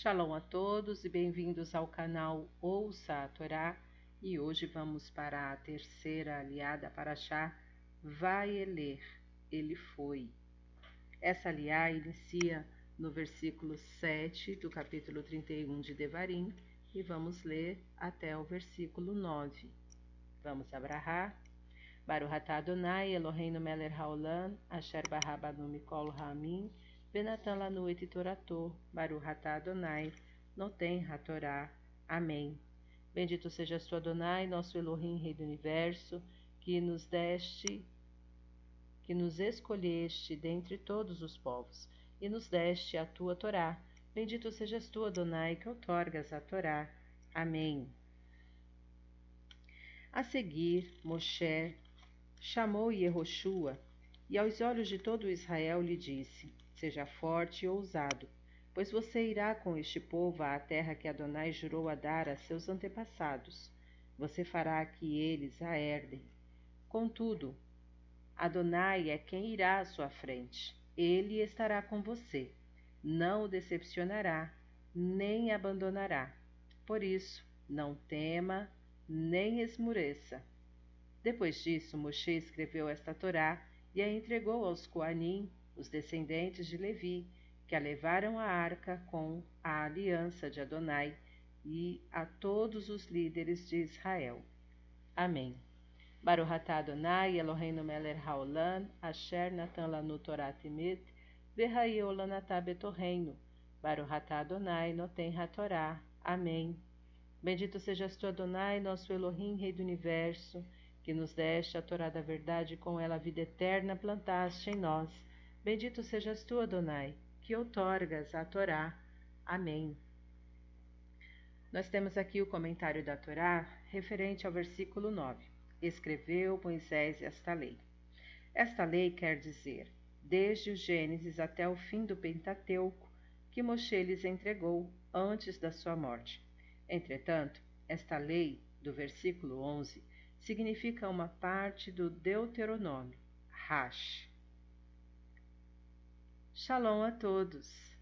Shalom a todos e bem-vindos ao canal Ouça a Torá. E hoje vamos para a terceira aliada para Chá, Vai Eler, ele foi. Essa aliá inicia no versículo 7 do capítulo 31 de Devarim e vamos ler até o versículo 9. Vamos abrahar. Baruch atah Adonai Eloheinu melech haolam asher barabanu mikol ha'amim Benatan lanu et torator, Baruch atah Adonai, noten hatorá. Amém. Bendito sejas tu, Adonai, nosso Elohim, Rei do Universo, que nos deste, que nos escolheste dentre todos os povos, e nos deste a tua Torá. Bendito sejas tu, Adonai, que outorgas a Torá. Amém. A seguir, Moshe chamou Yehoshua, e aos olhos de todo Israel lhe disse: Seja forte e ousado, pois você irá com este povo à terra que Adonai jurou a dar a seus antepassados. Você fará que eles a herdem. Contudo, Adonai é quem irá à sua frente. Ele estará com você. Não o decepcionará, nem abandonará. Por isso, não tema, nem esmureça. Depois disso, Moshe escreveu esta Torá e a entregou aos Coanim, os descendentes de Levi, que a levaram à arca com a aliança de Adonai e a todos os líderes de Israel. Amém. Baruch atah Adonai Eloheinu melech haolam asher natan lanu Torah temet v'hai olam atah. Baruch atah Adonai noten hatorá. Amém. Bendito sejas tu, Adonai, nosso Elohim, Rei do Universo, que nos deste a Torá da verdade e com ela a vida eterna plantaste em nós. Bendito sejas tu, Adonai, que outorgas a Torá. Amém. Nós temos aqui o comentário da Torá referente ao versículo 9. Escreveu Moisés esta lei. Esta lei quer dizer, desde o Gênesis até o fim do Pentateuco, que Moshe lhes entregou antes da sua morte. Entretanto, esta lei, do versículo 11, significa uma parte do Deuteronômio, Rash. Shalom a todos!